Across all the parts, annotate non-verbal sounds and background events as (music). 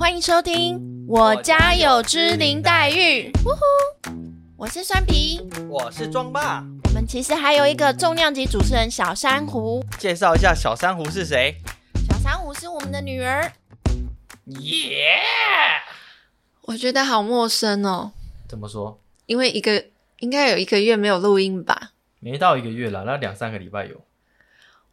欢迎收听《我家有只林黛玉》。呜呼，我是酸皮。我是庄爸，我们其实还有一个重量级主持人小珊瑚。介绍一下小珊瑚是谁？小珊瑚是我们的女儿。耶、我觉得好陌生哦，怎么说？因为一个应该有一个月没有录音吧？没到一个月了，那两三个礼拜有。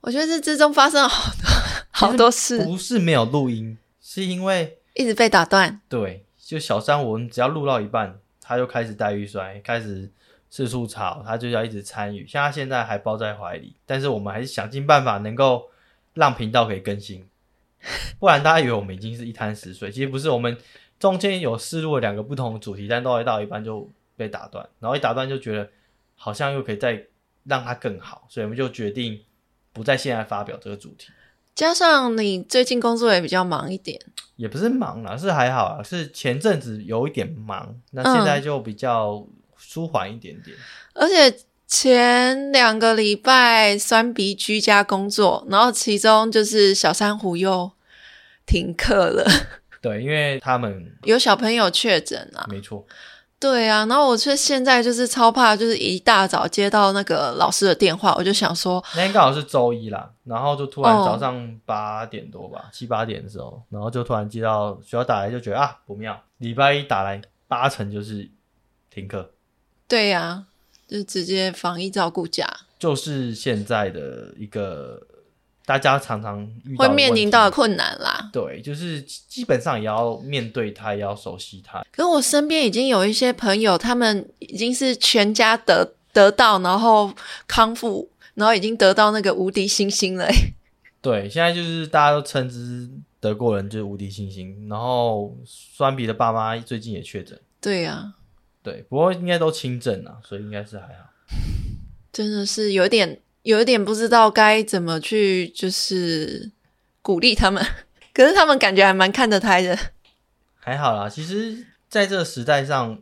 我觉得这之中发生了好多好多事，不是没有录音，是因为一直被打断。对，就小三，我们，只要录到一半，他就开始带玉摔，开始四处吵，他就要一直参与。像他现在还抱在怀里，但是我们还是想尽办法能够让频道可以更新，不然大家以为我们已经是一滩死水。其实不是，我们中间有试录了两个不同的主题，但都到一半就被打断，然后一打断就觉得好像又可以再让它更好，所以我们就决定不在现在发表这个主题。加上你最近工作也比较忙一点，也不是忙啦，是还好啊，是前阵子有一点忙，那现在就比较舒缓一点点。而且前两个礼拜酸鼻居家工作，然后其中就是小珊瑚又停课了，(laughs) 对，因为他们有小朋友确诊啊。没错，对啊，然后我却现在就是超怕，就是一大早接到那个老师的电话，我就想说，那天刚好是周一啦，然后就突然哦早上八点多吧，七八点的时候，然后就突然接到学校打来，就觉得啊不妙，礼拜一打来八成就是停课，对呀、就直接防疫照顾假，就是现在的一个大家常常会面临到的困难啦。对，就是基本上也要面对它，也要熟悉它。可是我身边已经有一些朋友，他们已经是全家得得到，然后康复，然后已经得到那个无敌星星了欸。对，现在就是大家都称之德国人就是无敌星星，然后酸皮的爸妈最近也确诊，对呀、对，不过应该都轻症啊，所以应该是还好。(laughs) 真的是有点有一点不知道该怎么去就是鼓励他们，(laughs) 可是他们感觉还蛮看得开的。还好啦，其实在这个时代上，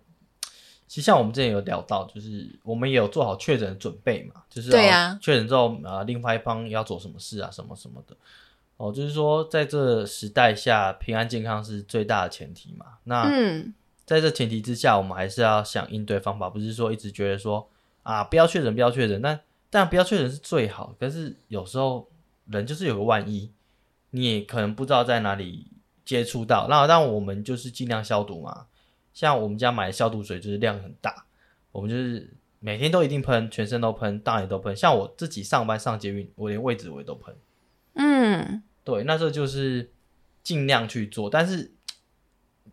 其实像我们之前有聊到，就是我们也有做好确诊的准备嘛，就是对啊哦确诊之后啊、另外一方要做什么事啊，什么什么的。哦，就是说在这时代下，平安健康是最大的前提嘛。那嗯，在这前提之下，我们还是要想应对方法，不是说一直觉得说啊不要确诊，不要确诊。但但不要确诊是最好，可是有时候人就是有个万一，你也可能不知道在哪里接触到。那让我们就是尽量消毒嘛。像我们家买的消毒水就是量很大，我们就是每天都一定喷，全身都喷，大也都喷。像我自己上班上捷运，我连位置我也都喷。嗯，对，那这就是尽量去做，但是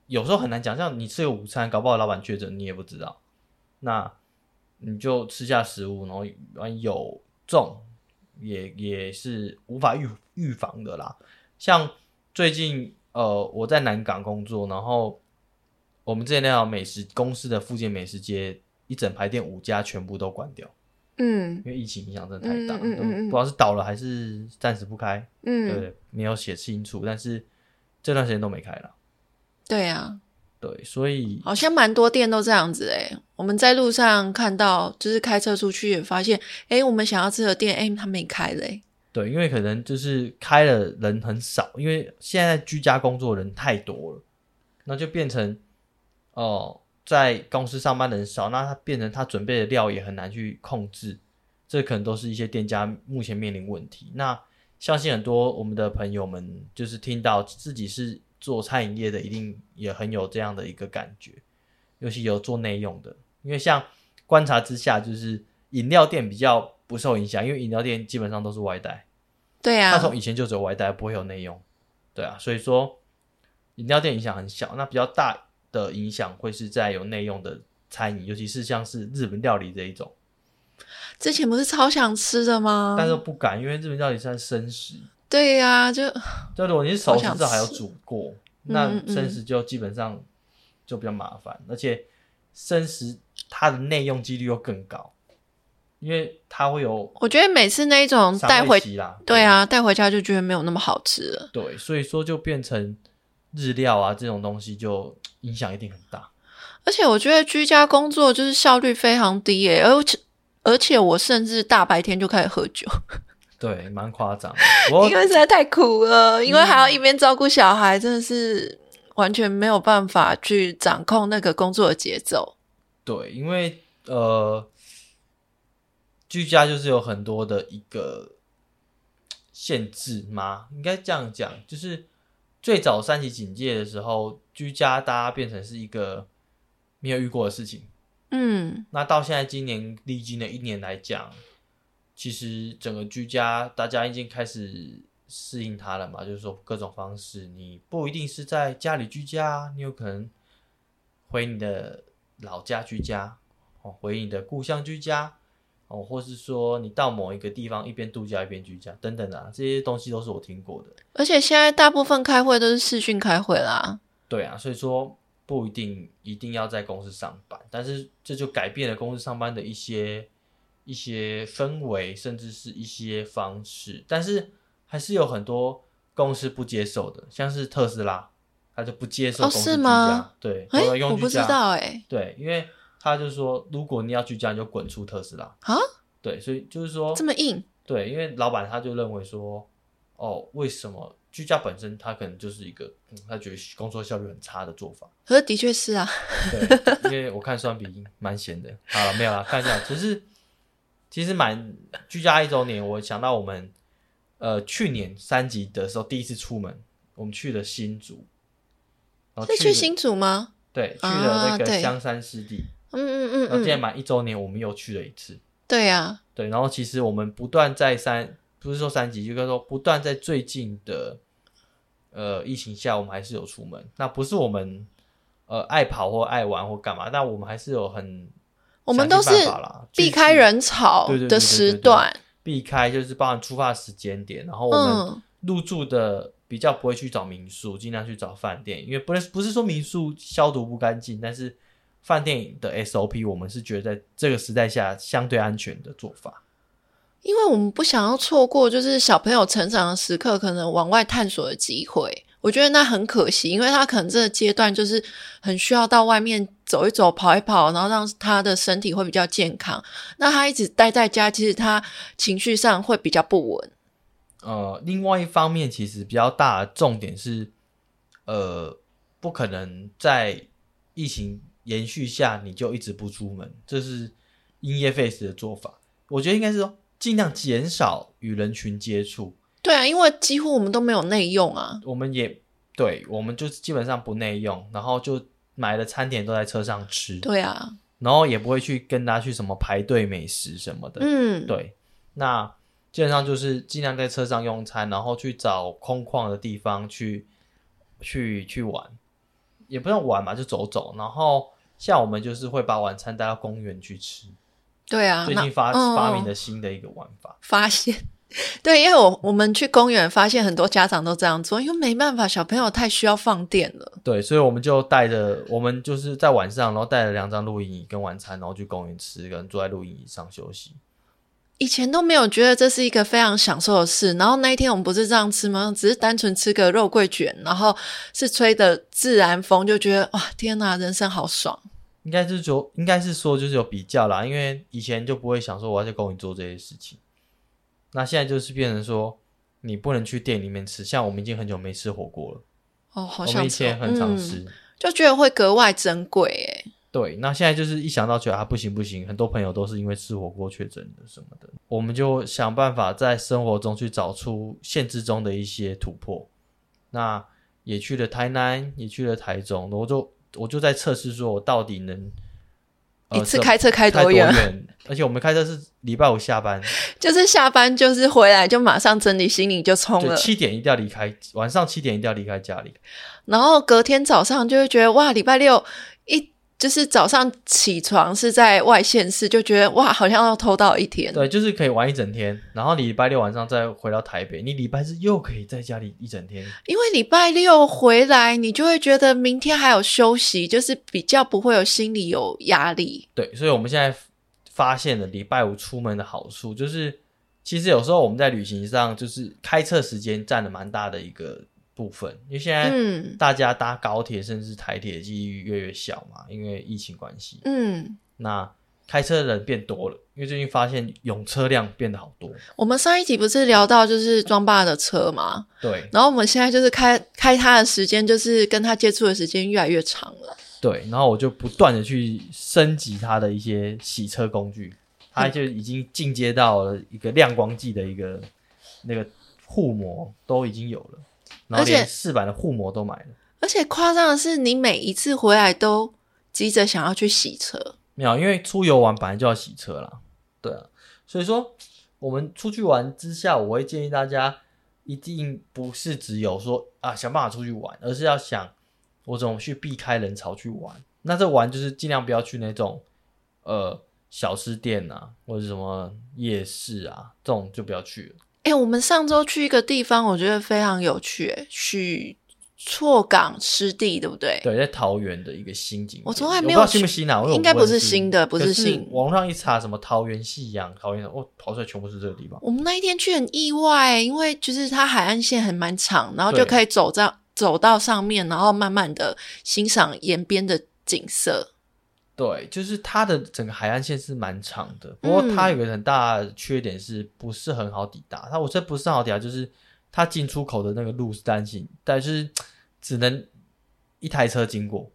有时候很难讲。像你吃个午餐，搞不好老板确诊，你也不知道，那你就吃下食物，然后有中，也也是无法预预防的啦。像最近呃，我在南港工作，然后我们之前那条美食公司的附近美食街，一整排店五家全部都关掉，嗯因为疫情影响真的太大，嗯嗯嗯嗯嗯不知道是倒了还是暂时不开。对嗯，对，没有写清楚，但是这段时间都没开了。对啊，对，所以好像蛮多店都这样子诶。我们在路上看到，就是开车出去也发现，诶，我们想要吃的店，诶，它没开嘞。对，因为可能就是开了人很少，因为现在居家工作人太多了，那就变成哦、在公司上班的人少，那他变成他准备的料也很难去控制，这可能都是一些店家目前面临问题。那相信很多我们的朋友们，就是听到自己是做餐饮业的，一定也很有这样的一个感觉，尤其有做内用的，因为像观察之下，就是饮料店比较不受影响，因为饮料店基本上都是外带。对啊它，从以前就只有外带，不会有内用，对啊，所以说饮料店影响很小，那比较大的影响会是在有内用的餐饮，尤其是像是日本料理这一种，之前不是超想吃的吗？但是不敢，因为日本料理算生食，对呀、就就如果你是熟食，少还有煮过，嗯那生食就基本上就比较麻烦，而且生食它的内用几率又更高，因为它会有我觉得每次那一种赏带回，啦，对啊，带回家就觉得没有那么好吃了。对，所以说就变成日料啊这种东西就影响一定很大。而且我觉得居家工作就是效率非常低耶，而且而且我甚至大白天就开始喝酒，对，蛮夸张的。(laughs) 因为实在太苦了，因为还要一边照顾小孩，真的是完全没有办法去掌控那个工作的节奏。对，因为呃，居家就是有很多的一个限制吗？应该这样讲，就是最早三级警戒的时候，居家大家变成是一个没有遇过的事情。嗯，那到现在今年历经了一年来讲，其实整个居家大家已经开始适应它了嘛，就是说各种方式，你不一定是在家里居家，你有可能回你的老家居家，哦，回你的故乡居家，哦，或是说你到某一个地方一边度假一边居家等等啊，这些东西都是我听过的。而且现在大部分开会都是视讯开会啦。对啊，所以说不一定一定要在公司上班，但是这就改变了公司上班的一些一些氛围，甚至是一些方式。但是还是有很多公司不接受的，像是特斯拉，他就不接受哦公司居是吗家，对，我不知居家，道哎、对，因为他就说，如果你要居家，你就滚出特斯拉。啊，对，所以就是说这，么硬？对，因为老板他就认为说，哦，为什么居家本身他可能就是一个，嗯、他觉得工作效率很差的做法。可是的确是啊。对，因为我看双比蛮闲的。好了，没有啦，看一下，只是其实蛮居家一周年，我想到我们呃去年三级的时候第一次出门，我们去了新竹，然后去是去新竹吗？对去了那个香山湿地，嗯嗯嗯然后今年嗯，满一周年，我们又去了一次。对呀、对，然后其实我们不断在三，不是说三级，就是说不断在最近的呃疫情下，我们还是有出门。那不是我们呃爱跑或爱玩或干嘛，但我们还是有很我们都是避去开人潮的时段。避开，就是包含出发时间点，然后我们嗯，入住的比较不会去找民宿，尽量去找饭店，因为不是不是说民宿消毒不干净，但是饭店的 SOP 我们是觉得在这个时代下相对安全的做法。因为我们不想要错过，就是小朋友成长的时刻，可能往外探索的机会。我觉得那很可惜，因为他可能这个阶段就是很需要到外面走一走、跑一跑，然后让他的身体会比较健康。那他一直待在家，其实他情绪上会比较不稳。呃，另外一方面，其实比较大的重点是，呃，不可能在疫情延续下你就一直不出门，这是因噎废食的做法。我觉得应该是说，尽量减少与人群接触。对啊，因为几乎我们都没有内用啊。我们也对，我们就基本上不内用，然后就买的餐点都在车上吃，对啊，然后也不会去跟他去什么排队美食什么的。嗯，对，那基本上就是尽量在车上用餐，然后去找空旷的地方去去去玩，也不用玩嘛，就走走。然后像我们就是会把晚餐带到公园去吃，对啊。最近发、嗯发明的新的一个玩法。发现，(laughs) 对，因为我我们去公园发现很多家长都这样做，因为没办法，小朋友太需要放电了。对，所以我们就带着我们就是在晚上，然后带了两张露营椅跟晚餐，然后去公园吃，跟坐在露营椅上休息。以前都没有觉得这是一个非常享受的事，然后那一天我们不是这样吃吗？只是单纯吃个肉桂卷，然后是吹的自然风，就觉得哇，天哪，人生好爽。应该是说，应该是说就是有比较啦，因为以前就不会想说我要在公园做这些事情，那现在就是变成说你不能去店里面吃，像我们已经很久没吃火锅了，哦，好我们想吃哦，以前很常嗯吃，就觉得会格外珍贵诶。对，那现在就是一想到觉得啊不行不行，很多朋友都是因为吃火锅确诊的什么的，我们就想办法在生活中去找出限制中的一些突破。那也去了台南，也去了台中，我就我就在测试说我到底能、呃一次开车开开多远？(laughs) 而且我们开车是礼拜五下班，(laughs) 就是下班就是回来就马上整理行李就冲就了，七点一定要离开，晚上七点一定要离开家里。然后隔天早上就会觉得哇，礼拜六一就是早上起床是在外县市，就觉得哇，好像要偷到一天。对，就是可以玩一整天，然后你礼拜六晚上再回到台北，你礼拜日又可以在家里一整天。因为礼拜六回来，你就会觉得明天还有休息，就是比较不会有心理有压力。对，所以我们现在发现了礼拜五出门的好处，就是其实有时候我们在旅行上，就是开车时间占了蛮大的一个部分，因为现在嗯大家搭高铁甚至台铁的几率越来越小嘛，因为疫情关系。嗯，那开车的人变多了，因为最近发现涌车辆变得好多。我们上一集不是聊到就是庄爸的车嘛？对然后我们现在就是开开他的时间，就是跟他接触的时间越来越长了。对，然后我就不断的去升级它的一些洗车工具，它就已经进阶到了一个亮光剂的一个那个护膜都已经有了，然后而且连饰板的护膜都买了。而且夸张的是，你每一次回来都急着想要去洗车。没有，因为出游玩本来就要洗车啦，对啊，所以说我们出去玩之下，我会建议大家一定不是只有说啊想办法出去玩，而是要想我怎么去避开人潮去玩。那这玩就是尽量不要去那种呃小吃店啊，或者什么夜市啊，这种就不要去了。哎、我们上周去一个地方，我觉得非常有趣、诶许错港湿地，对不对？对，在桃园的一个新景，我从来没有应该不是新的不是可新网上一查什么桃园夕阳，桃园哦跑出来全部是这个地方。我们那一天去很意外，因为就是它海岸线很蛮长，然后就可以走到走到上面，然后慢慢的欣赏沿边的景色。对，就是它的整个海岸线是蛮长的，不过嗯它有个很大的缺点是不是很好抵达。它我这不是很好抵达，就是它进出口的那个路是单行，但是只能一台车经过，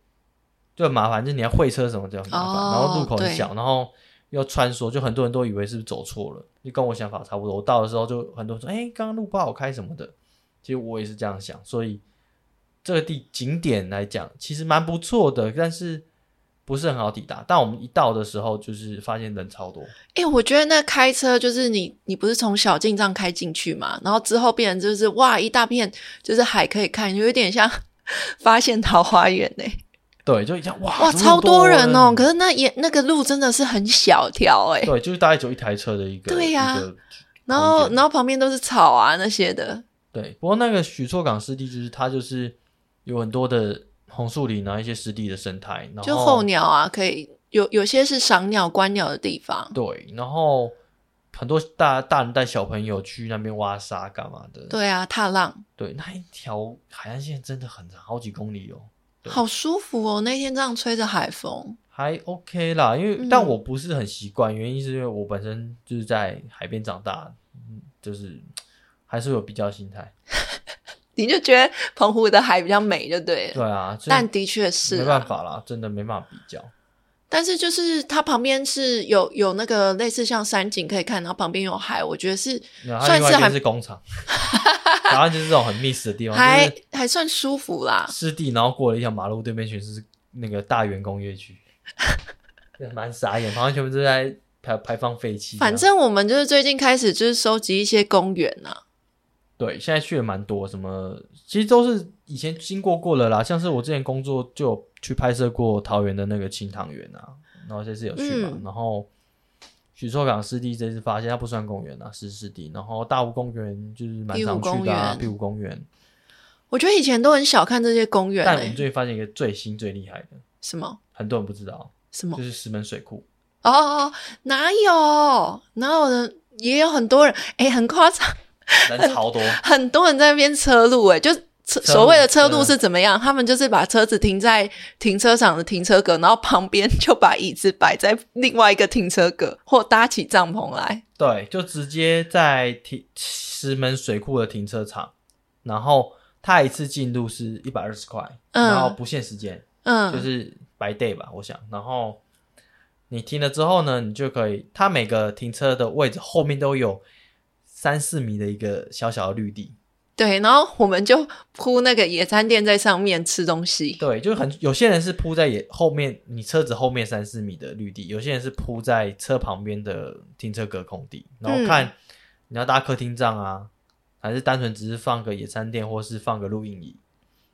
就很麻烦。就是你要会车什么就很麻烦，哦然后路口很小，然后要穿梭，就很多人都以为是不是走错了，就跟我想法差不多。我到的时候就很多人说，哎、刚刚路不好开什么的，其实我也是这样想，所以这个地景点来讲，其实蛮不错的，但是不是很好抵达。但我们一到的时候，就是发现人超多，哎、我觉得那开车就是你，你不是从小径这样开进去嘛，然后之后变成就是哇一大片就是海可以看，有点像发现桃花源呢、对，就一样哇哇，超多人哦！可是是那也那个路真的是很小条哎、对，就是大概只有一台车的一个对呀然后然后旁边都是草啊那些的，对。不过那个许错港湿地，就是它就是有很多的红树林啊，一些湿地的生态，然后就候鸟啊，可以有有些是赏鸟观鸟的地方。对，然后很多大大人带小朋友去那边挖沙干嘛的，对啊，踏浪对，那一条海岸线真的很长，好几公里哦。好舒服哦，那天这样吹着海风，还 OK 啦，因为、嗯但我不是很习惯，原因是因为我本身就是在海边长大，嗯，就是还是有比较心态。你就觉得澎湖的海比较美，就对了。对啊，但的确是没啊办法啦，真的没办法比较。但是就是它旁边是有有那个类似像山景可以看，然后旁边有海，我觉得是算是还是工厂，(laughs) 然后就是这种很 miss 的地方，还就是还算舒服啦。湿地，然后过了一条马路，对面全是那个大园工业区，对蛮傻眼，好像全部都在排排放废气。反正我们就是最近开始就是收集一些公园啊，对，现在去的蛮多，什么其实都是以前经过过了啦，像是我之前工作就有去拍摄过桃园的那个清塘园啊，然后这次有去嘛，嗯。然后许厝港湿地这次发现它不算公园啊，是湿地，然后大湖公园就是蛮常去的啊，公园碧湖公园，我觉得以前都很小看这些公园、欸，但我们最近发现一个最新最厉害的，什么？很多人不知道，什么？就是石门水库，哦哦，哦哪有？哪有人？也有很多人，哎、很夸张，(laughs) 人超多，很多人在那边车路、哎，就所谓的车路是怎么样？他们就是把车子停在停车场的停车格，然后旁边就把椅子摆在另外一个停车格，或搭起帐篷来。对，就直接在停石门水库的停车场，然后他一次进入是一百二十块，嗯然后不限时间。嗯，就是白 day 吧，我想。然后你停了之后呢，你就可以，他每个停车的位置后面都有三四米的一个小小的绿地，对，然后我们就铺那个野餐垫在上面吃东西。对，就很有些人是铺在野后面你车子后面三四米的绿地，有些人是铺在车旁边的停车格空地，然后看你要搭客厅帐啊，还是单纯只是放个野餐垫或是放个露营椅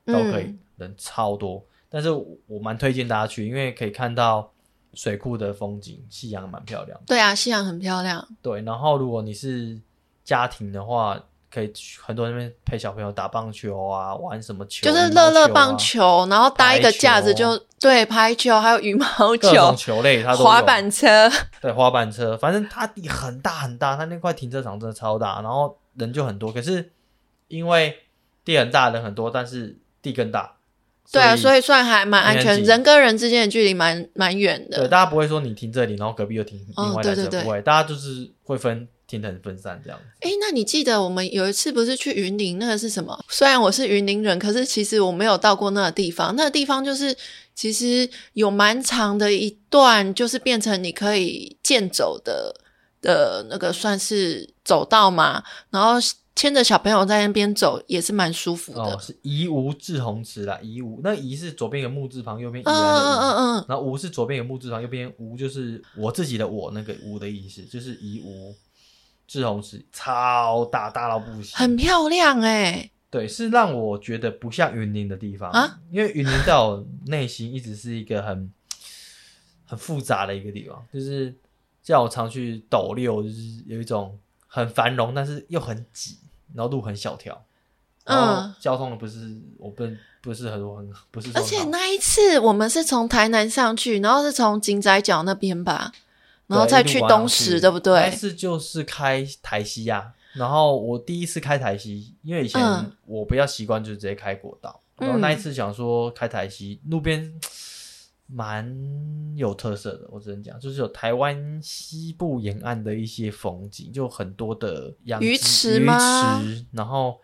都可以，嗯人超多。但是我我蛮推荐大家去，因为可以看到水库的风景，夕阳蛮漂亮。对啊，夕阳很漂亮。对，然后如果你是家庭的话，可以去很多人那边陪小朋友打棒球啊，玩什么球，就是乐乐棒球，然后搭一个架子就对排球，还有羽毛各种球、球类，它都有滑板车。对滑板车，反正它地很大很大，它那块停车场真的超大，然后人就很多。可是因为地很大，人很多，但是地更大，对啊，所以以算还蛮安全，人跟人之间的距离蛮蛮远的对的。大家不会说你停这里，然后隔壁又停哦另外对对对台车不会，大家就是会分停得很分散这样子。哎，那你记得我们有一次不是去云林，那个是什么？虽然我是云林人，可是其实我没有到过那个地方。那个地方就是其实有蛮长的一段，就是变成你可以健走的的那个算是走道嘛，然后牵着小朋友在那边走，也是蛮舒服的。哦，是怡吴志宏池啦，怡吴那怡是左边一个木字旁，右边宜嗯。嗯嗯嗯，然后吴是左边一个木字旁，右边吴就是我自己的我那个吴的意思，就是怡吴志宏池，超大，大到不行。很漂亮哎、对，是让我觉得不像云林的地方啊，因为云林在我内心一直是一个很很复杂的一个地方，就是叫我常去斗六，就是有一种很繁荣，但是又很挤，然后路很小条，然后嗯。交通的不是我不不是很很不是说而且那一次我们是从台南上去，然后是从井仔角那边吧，然后再去东石，去对不对？那次就是开台西呀、然后我第一次开台西，因为以前嗯我比较习惯就是直接开国道，嗯然后那一次想说开台西，路边蛮有特色的，我只能讲，就是有台湾西部沿岸的一些风景，就很多的养鱼池吗鱼池，然后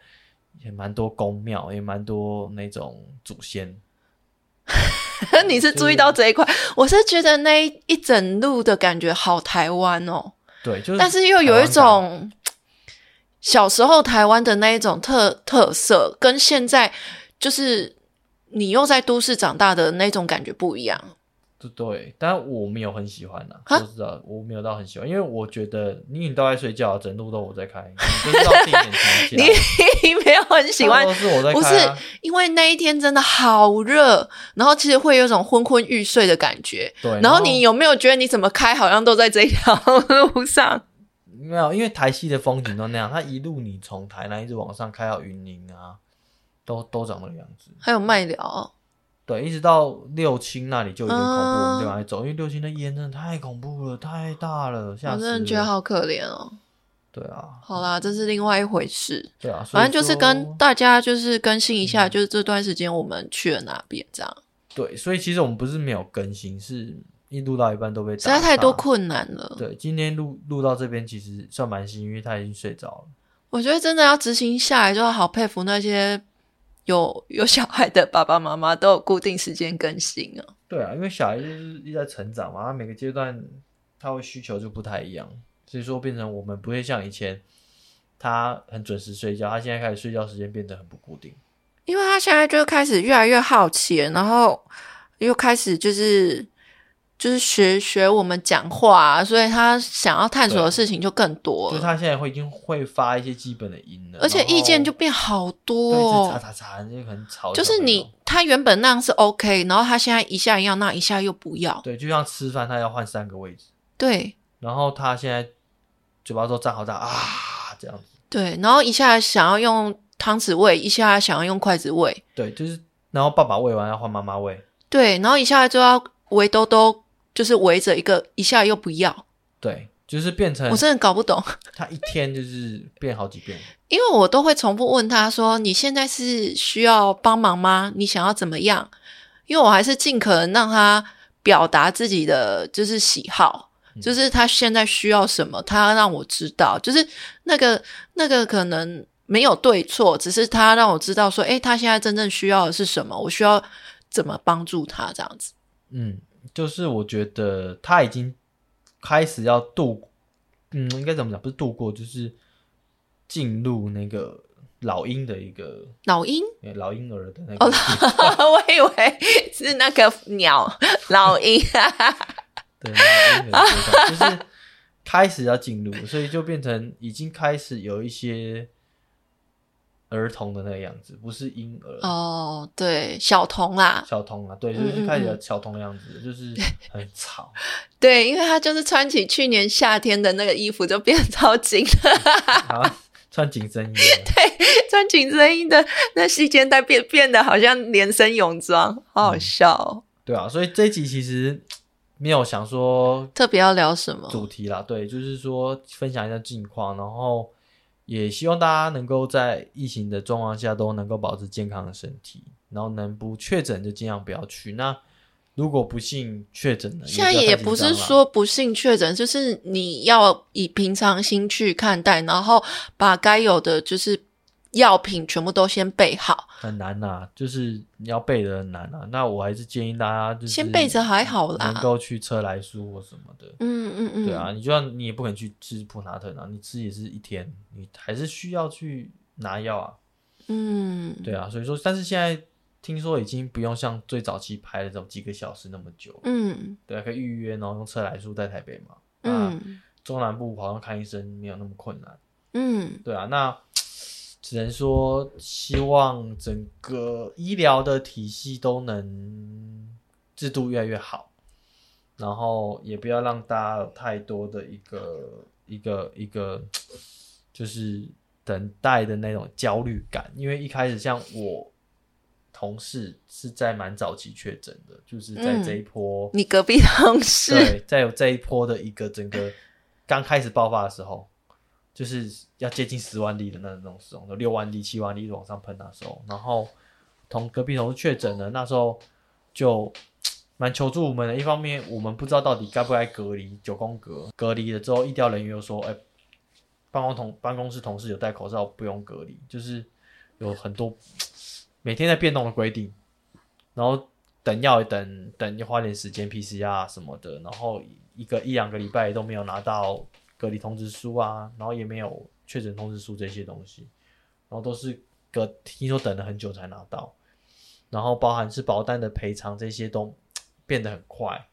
也蛮多宫庙，也蛮多那种祖先。(laughs) (laughs) 你是注意到这一块，我是觉得那一一整路的感觉好台湾哦，对，就是但是又有一种小时候台湾的那一种特特色，跟现在就是你又在都市长大的那种感觉不一样。对对，但我没有很喜欢呐、啊说实话，我没有到很喜欢，因为我觉得你你都在睡觉，整路都我在开，你就知道定点停。(laughs) 你没有很喜欢都是我在不开、啊，因为那一天真的好热，然后其实会有一种昏昏欲睡的感觉。对，然后你有没有觉得你怎么开好像都在这一条路上？(laughs) 没有？因为台西的风景都那样，它一路你从台南一直往上开到云林啊，都都长那个样子。还有麦寮，对，一直到六清那里就有点恐怖，嗯我们就往来走，因为六清的烟真的太恐怖了，太大了，吓死我真的觉得。好可怜哦。对啊，好啦，这是另外一回事。对啊，反正就是跟大家就是更新一下，嗯就是这段时间我们去了哪边，这样对，所以其实我们不是没有更新，是一录到一半都被实在太多困难了。对，今天录录到这边其实算蛮幸运，因为他已经睡着了。我觉得真的要执行下来，就要好佩服那些有有小孩的爸爸妈妈，都有固定时间更新啊。对啊，因为小孩就是一直在成长嘛，他每个阶段他会需求就不太一样，所以说变成我们不会像以前他很准时睡觉，他现在开始睡觉时间变得很不固定。因为他现在就开始越来越好奇，然后又开始就是就是学学我们讲话、所以他想要探索的事情就更多了，就是他现在会已经会发一些基本的音了，而且然后意见就变好多对，哦就。嚓嚓嚓，就很吵。就是你，他原本那样是 OK，然后他现在一下要那，一下又不要。对，就像吃饭，他要换三个位置，对然后他现在嘴巴都张好大啊，这样子。对，然后一下想要用汤匙喂，一下想要用筷子喂，对，就是然后爸爸喂完要换妈妈喂，对，然后一下就要围兜兜，就是围着一个，一下又不要，对，就是变成我真的搞不懂。(laughs) 他一天就是变好几遍。(laughs) 因为我都会重复问他说：“你现在是需要帮忙吗？你想要怎么样？”因为我还是尽可能让他表达自己的就是喜好，嗯就是他现在需要什么，他要让我知道。就是那个那个可能没有对错，只是他让我知道说：“诶，他现在真正需要的是什么？我需要怎么帮助他？”这样子。嗯，就是我觉得他已经开始要度，嗯，应该怎么讲？不是度过，就是进入那个老鹰的一个老鹰呃老婴儿的那个哦，(laughs) 我以为是那个鸟老鹰。(laughs) 对就是开始要进入，所以就变成已经开始有一些儿童的那个样子，不是婴儿。哦，对，小童啦，小童啊，对，就是开始嗯有小童的样子，就是很吵。(laughs) 对，因为他就是穿起去年夏天的那个衣服，就变超紧 (laughs) 穿紧身衣 (laughs) 对，穿紧身衣的那细肩带变变得好像连身泳装，好好笑哦。对啊，所以这一集其实没有想说特别要聊什么？主题啦，对，就是说分享一下近况，然后也希望大家能够在疫情的状况下都能够保持健康的身体。然后能不确诊就尽量不要去。那如果不幸确诊了，现在也也不是说不幸确诊，就是你要以平常心去看待，然后把该有的就是药品全部都先备好。很难呐、就是你要备的很难啊。那我还是建议大家就是先备着还好啦能够去车来书或什么的。嗯嗯嗯，对啊，你就算你也不可能去吃普拿特啊，你吃也是一天，你还是需要去拿药啊。嗯，对啊，所以说，但是现在听说已经不用像最早期排的这种几个小时那么久，嗯对啊，可以预约，然后用车来书在台北嘛。那嗯中南部好像看医生没有那么困难。嗯对啊，那只能说希望整个医疗的体系都能制度越来越好，然后也不要让大家有太多的一个一个一个就是等待的那种焦虑感，因为一开始像我同事是在蛮早期确诊的，就是在嗯这一波。你隔壁同事，对，在有这一波的一个整个刚开始爆发的时候，就是要接近十万例的那种时候，六万例、七万例往上喷那时候，然后同隔壁同事确诊了，那时候就蛮求助我们的。一方面，我们不知道到底该不该隔离，九宫格隔离了之后，医调人员又说，哎、办公同办公室同事有戴口罩，不用隔离，就是有很多每天在变动的规定，然后等药也等等要花点时间 PCR 什么的，然后一个一两个礼拜都没有拿到隔离通知书啊，然后也没有确诊通知书这些东西，然后都是隔听说等了很久才拿到，然后包含是保单的赔偿这些都 (tsk) 变得很快，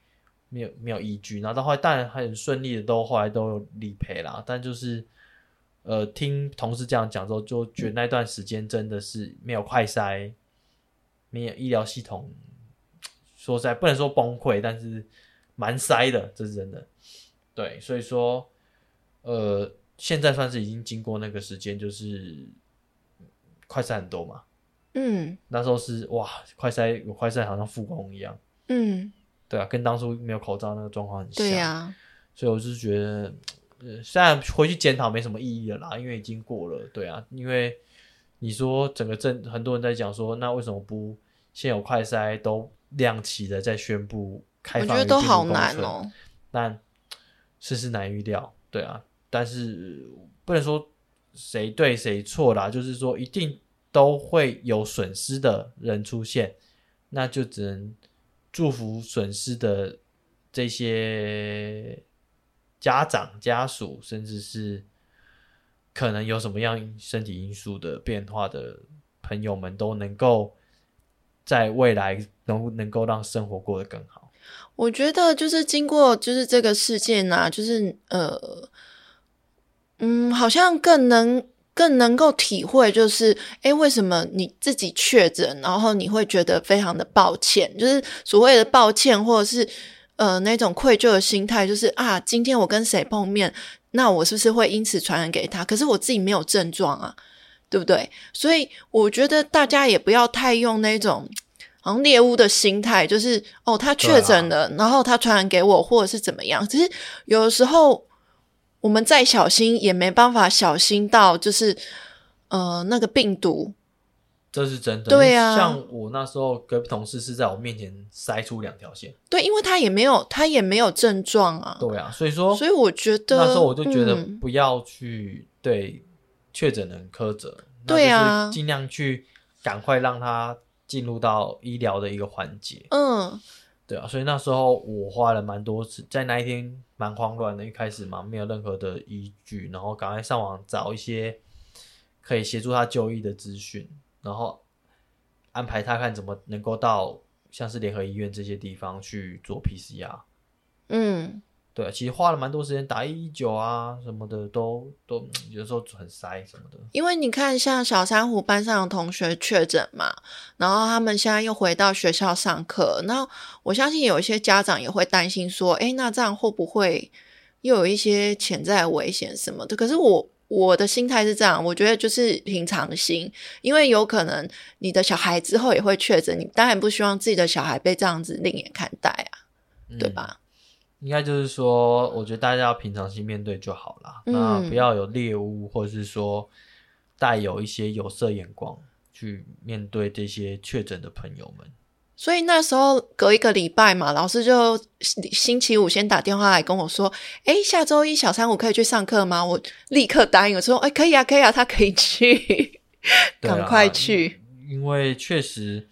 没有没有依据，然后到后来当然很顺利的都后来都有理赔啦，但就是呃听同事这样讲之后，就觉得那段时间真的是没有快筛，没有医疗系统，(tsk) 说实在不能说崩溃，但是蛮塞的，这是真的。对，所以说呃现在算是已经经过那个时间，就是快筛很多嘛。嗯那时候是哇，快筛有快筛好像复工一样，嗯，对啊，跟当初没有口罩那个状况很像。对呀、所以我是觉得，呃，虽然回去检讨没什么意义了啦，因为已经过了，对啊，因为你说整个政很多人在讲说，那为什么不先有快筛都亮起的再宣布开我放？觉得都好难哦。。但世事难预料，对啊，但是不能说谁对谁错啦，就是说一定都会有损失的人出现，那就只能祝福损失的这些家长、家属，甚至是可能有什么样身体因素的变化的朋友们，都能够在未来能能够让生活过得更好。我觉得就是经过就是这个事件啊，就是呃，嗯，好像更能更能够体会，就是诶，为什么你自己确诊，然后你会觉得非常的抱歉，就是所谓的抱歉，或者是呃那种愧疚的心态，就是啊，今天我跟谁碰面，那我是不是会因此传染给他？可是我自己没有症状啊，对不对？所以我觉得大家也不要太用那种。好像猎物的心态，就是哦，他确诊了，然后他传染给我，或者是怎么样。其实有的时候我们再小心，也没办法小心到就是呃那个病毒。这是真的。对啊像我那时候隔壁同事是在我面前塞出两条线。对，因为他也没有他也没有症状啊，对啊，所以说所以我觉得那时候我就觉得嗯不要去对确诊人苛责，对啊尽量去赶快让他进入到医疗的一个环节。嗯对啊，所以那时候我花了蛮多次，在那一天蛮慌乱的，一开始嘛没有任何的依据，然后赶快上网找一些可以协助他就医的资讯，然后安排他看怎么能够到像是联合医院这些地方去做 PCR。嗯，对啊，其实花了蛮多时间打一一九啊什么的，都都嗯有的时候很塞什么的。因为你看，像小珊瑚班上的同学确诊嘛，然后他们现在又回到学校上课，那我相信有一些家长也会担心说，哎，那这样会不会又有一些潜在的危险什么的？可是我我的心态是这样，我觉得就是平常心，因为有可能你的小孩之后也会确诊，你当然不希望自己的小孩被这样子另眼看待啊，对嗯吧？应该就是说，我觉得大家要平常心面对就好啦，嗯那不要有猎物，或者是说带有一些有色眼光去面对这些确诊的朋友们。所以那时候隔一个礼拜嘛，老师就星期五先打电话来跟我说：“哎，下周一小三五可以去上课吗？”我立刻答应，我说：“哎，可以啊，可以啊，他可以去，赶快去。”因为确实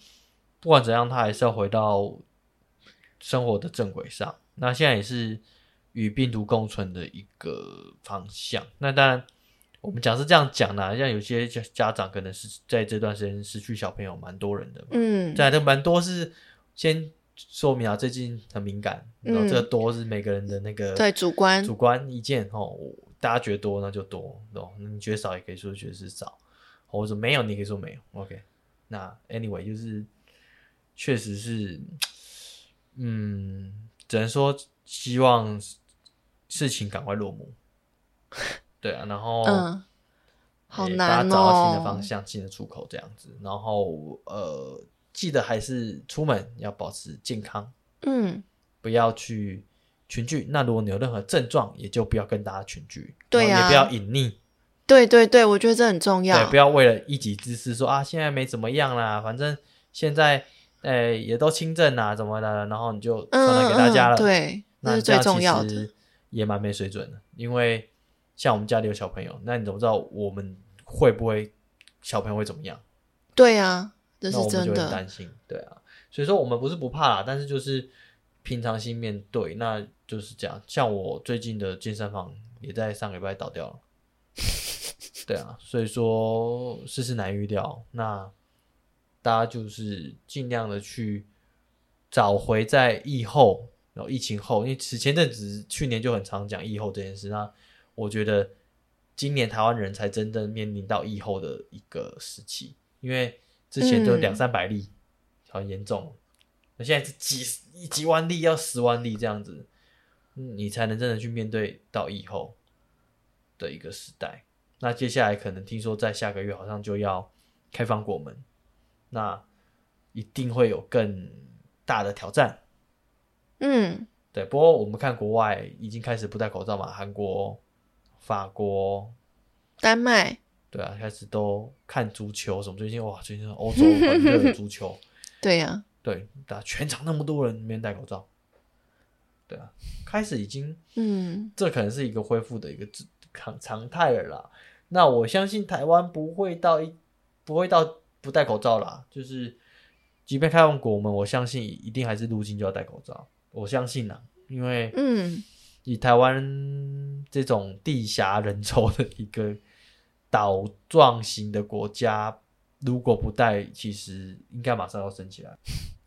不管怎样，他还是要回到生活的正轨上。那现在也是与病毒共存的一个方向。那当然。我们讲是这样讲的，像有些家家长可能是在这段时间失去小朋友，蛮多人的。嗯，在这蛮多是先说明啊，最近很敏感，然后这多是每个人的那个对主观主观意见哦。大家觉得多那就多，哦，你觉得少也可以说觉得是少，或者没有你可以说没有。OK，那 Anyway 就是确实是，嗯，只能说希望事情赶快落幕。(laughs) 对啊，然后嗯，好难哦，大家找到新的方向、新的出口这样子。然后呃，记得还是出门要保持健康，嗯，不要去群聚。那如果你有任何症状，也就不要跟大家群聚，对呀，也不要隐匿。对对对，我觉得这很重要。对，不要为了一己之私说啊，现在没怎么样啦，反正现在呃也都轻症啊，怎么的，然后你就传染给大家了。对，那是最重要的，也蛮没水准的，因为。像我们家里有小朋友，那你怎么知道我们会不会小朋友会怎么样？对啊，这是真的。担心，对啊，所以说我们不是不怕啦，但是就是平常心面对，那就是这样。像我最近的健身房也在上礼拜倒掉了，(laughs) 对啊，所以说世事难预料，那大家就是尽量的去找回在疫后，然后疫情后，因为此前阵子去年就很常讲疫后这件事，那。我觉得今年台湾人才真正面临到疫后的一个时期，因为之前就两三百例，很严重，那现在是几几万例，要十万例这样子，你才能真的去面对到以后的一个时代。那接下来可能听说在下个月好像就要开放国门，那一定会有更大的挑战。嗯，对。不过我们看国外已经开始不戴口罩嘛，韩国。法国、丹麦，对啊，开始都看足球什么？最近哇，最近欧洲很热的足球，(laughs) 对呀，对，打全场那么多人没人戴口罩，对啊，开始已经，嗯，这可能是一个恢复的一个常常态了啦。那我相信台湾不会到一不会到不戴口罩啦，就是即便开放国门，我相信一定还是入境就要戴口罩，我相信呐，因为嗯。以台湾这种地狭人稠的一个岛状型的国家，如果不戴，其实应该马上要升起来。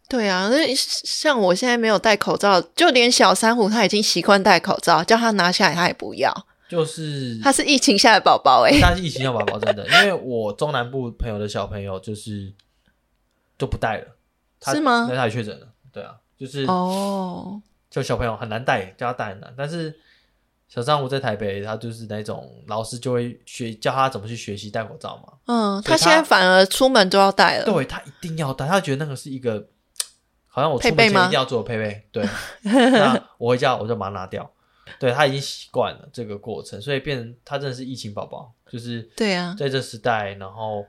对啊，那像我现在没有戴口罩，就连小珊瑚他已经习惯戴口罩，叫他拿下来他也不要。就是他是疫情下的宝宝哎，他是疫情下宝宝，真的，因为我中南部朋友的小朋友就是就不戴了，是吗？那他也确诊了，对啊，就是哦。就小朋友很难带，叫他带很难。但是小张五在台北，他就是那种老师就会学教他怎么去学习戴口罩嘛。嗯，他现在反而出门都要戴了。对他一定要戴，他觉得那个是一个 (tsk) 好像我出门前一定要做的配备。对，(laughs) 那我回家我就把它拿掉。对他已经习惯了这个过程，所以变成他真的是疫情宝宝，就是对啊，在这时代，然后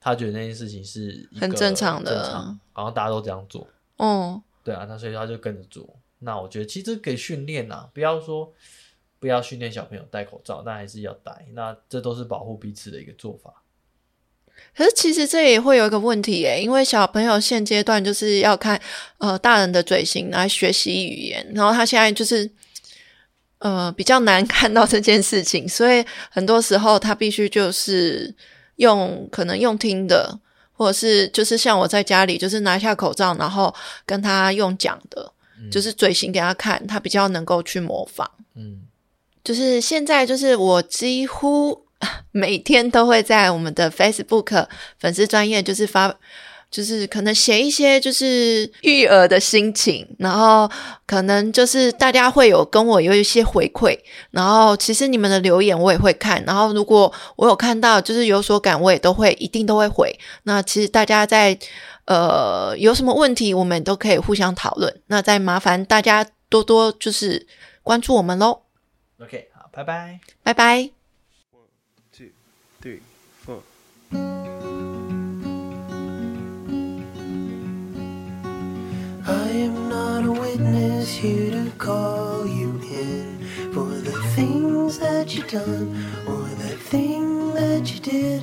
他觉得那件事情是很正常的，好像大家都这样做。嗯，对啊，那所以他就跟着做。那我觉得其实可以训练呐，不要说不要训练小朋友戴口罩，但还是要戴。那这都是保护彼此的一个做法。可是其实这也会有一个问题耶，因为小朋友现阶段就是要看呃大人的嘴型来学习语言，然后他现在就是呃比较难 (laughs) 看到这件事情，所以很多时候他必须就是用可能用听的，或者是就是像我在家里就是拿下口罩，然后跟他用讲的。就是嘴型给他看，他比较能够去模仿。嗯，就是现在，就是我几乎 (laughs) 每天都会在我们的 Facebook 粉丝专业，就是发，就是可能写一些就是育儿的心情，然后可能就是大家会有跟我有一些回馈，然后其实你们的留言我也会看，然后如果我有看到就是有所感，我也都会一定都会回。那其实大家在。呃，有什么问题我们都可以互相讨论。那再麻烦大家多多就是关注我们喽。OK，好，拜拜，拜拜。I am not a witness here to call you in for the things that you done or the thing that you did.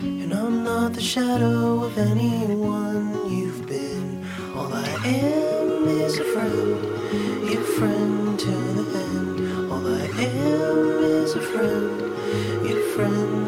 And I'm not the shadow of anyone you've been. All I am is a friend, your friend to the end. All I am is a friend, your friend.